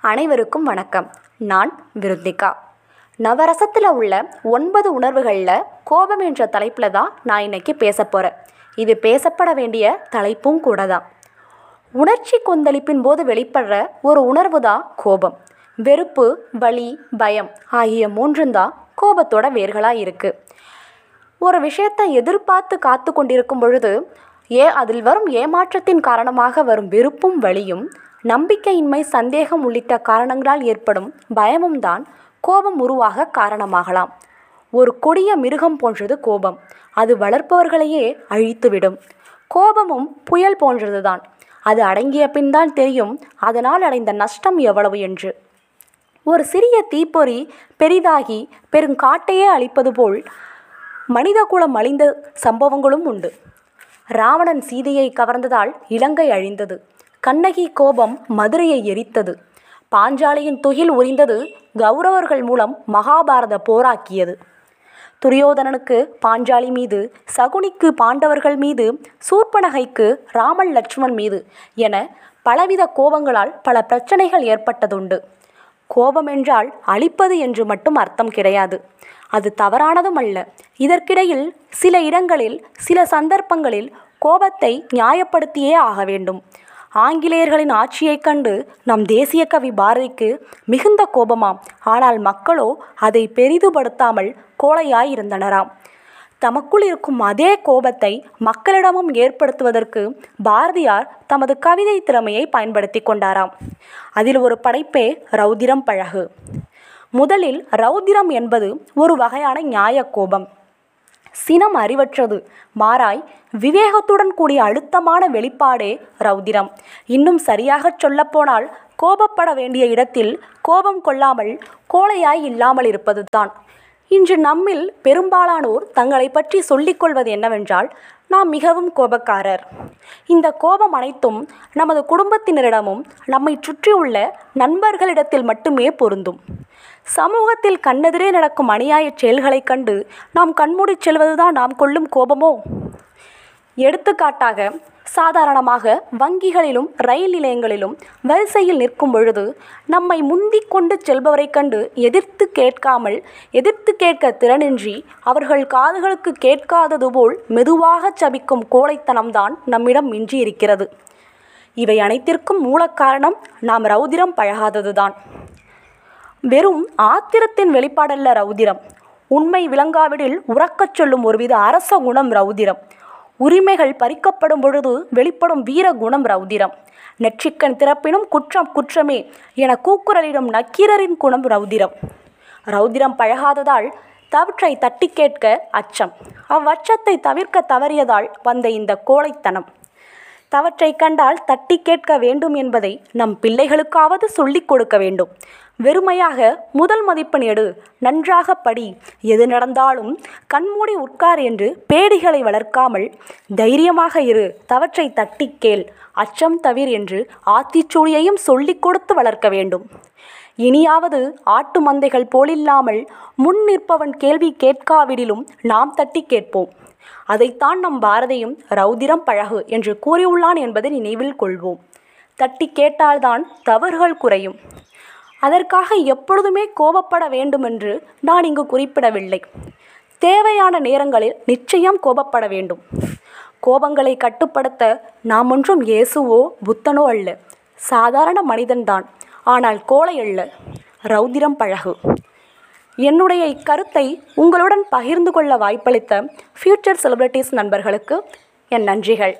அனைவருக்கும் வணக்கம். நான் விருத்திகா. நவரசத்தில் உள்ள ஒன்பது உணர்வுகளில் கோபம் என்ற தலைப்பில் தான் நான் இன்னைக்கு பேச போகிறேன் இது பேசப்பட வேண்டிய தலைப்பும் கூட தான் உணர்ச்சி கொந்தளிப்பின் போது வெளிப்படுற ஒரு உணர்வு தான் கோபம். வெறுப்பு வலி பயம் ஆகிய மூன்றும் தான் கோபத்தோட வேர்களாக இருக்குது ஒரு விஷயத்தை எதிர்பார்த்து காத்து கொண்டிருக்கும் பொழுது ஏ அதில் வரும் ஏமாற்றத்தின் காரணமாக வரும் வெறுப்பும் வழியும் நம்பிக்கையின்மை சந்தேகம் உள்ளிட்ட காரணங்களால் ஏற்படும் பயமும் தான் கோபம் உருவாக காரணமாகலாம். ஒரு கொடிய மிருகம் போன்றது கோபம். அது வளர்ப்பவர்களையே அழித்துவிடும். கோபமும் புயல் போன்றதுதான் அது அடங்கிய பின் தான் தெரியும் அதனால் அடைந்த நஷ்டம் எவ்வளவு என்று. ஒரு சிறிய தீப்பொறி பெரிதாகி பெருங்காட்டையே அழிப்பது போல் மனிதகுலம் அழிந்த சம்பவங்களும் உண்டு. ராவணன் சீதையை கவர்ந்ததால் இலங்கை அழிந்தது. கண்ணகி கோபம் மதுரையை எரித்தது. பாஞ்சாலியின் துகில் உரிந்தது கௌரவர்கள் மூலம் மகாபாரத போராக்கியது. துரியோதனனுக்கு பாஞ்சாலி மீது சகுனிக்கு பாண்டவர்கள் மீது சூர்பனகைக்கு ராமன் லட்சுமண் மீது என பலவித கோபங்களால் பல பிரச்சனைகள் ஏற்பட்டதுண்டு. கோபம் என்றால் அழிப்பது என்று மட்டும் அர்த்தம் கிடையாது. அது தவறானதும் அல்ல இதற்கிடையில் சில இடங்களில் சில சந்தர்ப்பங்களில் கோபத்தை நியாயப்படுத்தியே ஆக வேண்டும். ஆங்கிலேயர்களின் ஆட்சியைக் கண்டு நம் தேசிய கவி பாரதிக்கு மிகுந்த கோபமாம். ஆனால் மக்களோ அதை பெரிதுபடுத்தாமல் கோழையாயிருந்தனராம். தமக்குள் இருக்கும் அதே கோபத்தை மக்களிடமும் ஏற்படுத்துவதற்கு பாரதியார் தமது கவிதை திறமையை பயன்படுத்தி கொண்டாராம். அதில் ஒரு படைப்பே ரௌதிரம் பழகு. முதலில் ரௌதிரம் என்பது ஒரு வகையான நியாய கோபம். சினம் அறிவற்றது. மாறாய் விவேகத்துடன் கூடிய அழுத்தமான வெளிப்பாடே ரௌதிரம். இன்னும் சரியாகச் சொல்லப்போனால் கோபப்பட வேண்டிய இடத்தில் கோபம் கொள்ளாமல் கோழையாய் இல்லாமல் இருப்பதுதான். இன்று நம்மில் பெரும்பாலானோர் தங்களை பற்றி சொல்லிக்கொள்வது என்னவென்றால் நாம் மிகவும் கோபக்காரர். இந்த கோபம் அனைத்தும் நமது குடும்பத்தினரிடமும் நம்மை சுற்றியுள்ள நண்பர்களிடத்தில் மட்டுமே பொருந்தும். சமூகத்தில் கண்ணெதிரே நடக்கும் அநியாயச் செயல்களைக் கண்டு நாம் கண்மூடிச் செல்வதுதான் நாம் கொள்ளும் கோபமோ? எடுத்துக்காட்டாக சாதாரணமாக வங்கிகளிலும் ரயில் நிலையங்களிலும் வரிசையில் நிற்கும் பொழுது நம்மை முந்திக் கொண்டு செல்பவரைக் கண்டு எதிர்த்து கேட்காமல் எதிர்த்து கேட்க திறனின்றி அவர்கள் காதுகளுக்கு கேட்காதது போல் மெதுவாகச் சபிக்கும் கோழைத்தனம்தான் நம்மிடம் மிஞ்சி இருக்கிறது இவை அனைத்திற்கும் மூலக்காரணம் நாம் ரௌதிரம் பழகாததுதான். வெறும் ஆத்திரத்தின் வெளிப்பாடல்ல ரௌதிரம். உண்மை விளங்காவிடில் உறக்கச் சொல்லும் ஒருவித அரச குணம் ரௌதிரம். உரிமைகள் பறிக்கப்படும் பொழுது வெளிப்படும் வீர குணம் ரௌதிரம். நெற்றிக்கண் திறப்பினும் குற்றம் குற்றமே என கூக்குரலிடும் நக்கீரரின் குணம் ரௌதிரம். ரௌதிரம் பழகாததால் தவற்றை தட்டி கேட்க அச்சம். அவ்வச்சத்தை தவிர்க்க தவறியதால் வந்த இந்த கோழைத்தனம். தவற்றை கண்டால் தட்டி கேட்க வேண்டும் என்பதை நம் பிள்ளைகளுக்காவது சொல்லிக் கொடுக்க வேண்டும். வெறுமையாக முதல் மதிப்பெண் எடு. நன்றாக படி. எது நடந்தாலும் கண்மூடி உட்கார் என்று பேடிகளை வளர்க்காமல் தைரியமாக இரு. தவற்றை தட்டி கேள். அச்சம் தவிர் என்று ஆத்திச்சூழியையும் சொல்லிக் கொடுத்து வளர்க்க வேண்டும். இனியாவது ஆட்டு மந்தைகள் போலில்லாமல் முன் நிற்பவன் கேள்வி கேட்காவிடிலும் நாம் தட்டி கேட்போம். அதைத்தான் நம் பாரதியும் ரௌதிரம் பழகு என்று கூறியுள்ளான் என்பதை நினைவில் கொள்வோம். தட்டி கேட்டால்தான் தவறுகள் குறையும். அதற்காக எப்பொழுதுமே கோபப்பட வேண்டுமென்று நான் இங்கு குறிப்பிடவில்லை. தேவையான நேரங்களில் நிச்சயம் கோபப்பட வேண்டும். கோபங்களை கட்டுப்படுத்த நாம் ஒன்றும் இயேசுவோ புத்தனோ அல்ல. சாதாரண மனிதன்தான். ஆனால் கோழை அல்ல. ரௌதிரம் பழகு. என்னுடைய இக்கருத்தை உங்களுடன் பகிர்ந்து கொள்ள வாய்ப்பளித்த ஃபியூச்சர் செலிபிரிட்டிஸ் நண்பர்களுக்கு என் நன்றிகள்.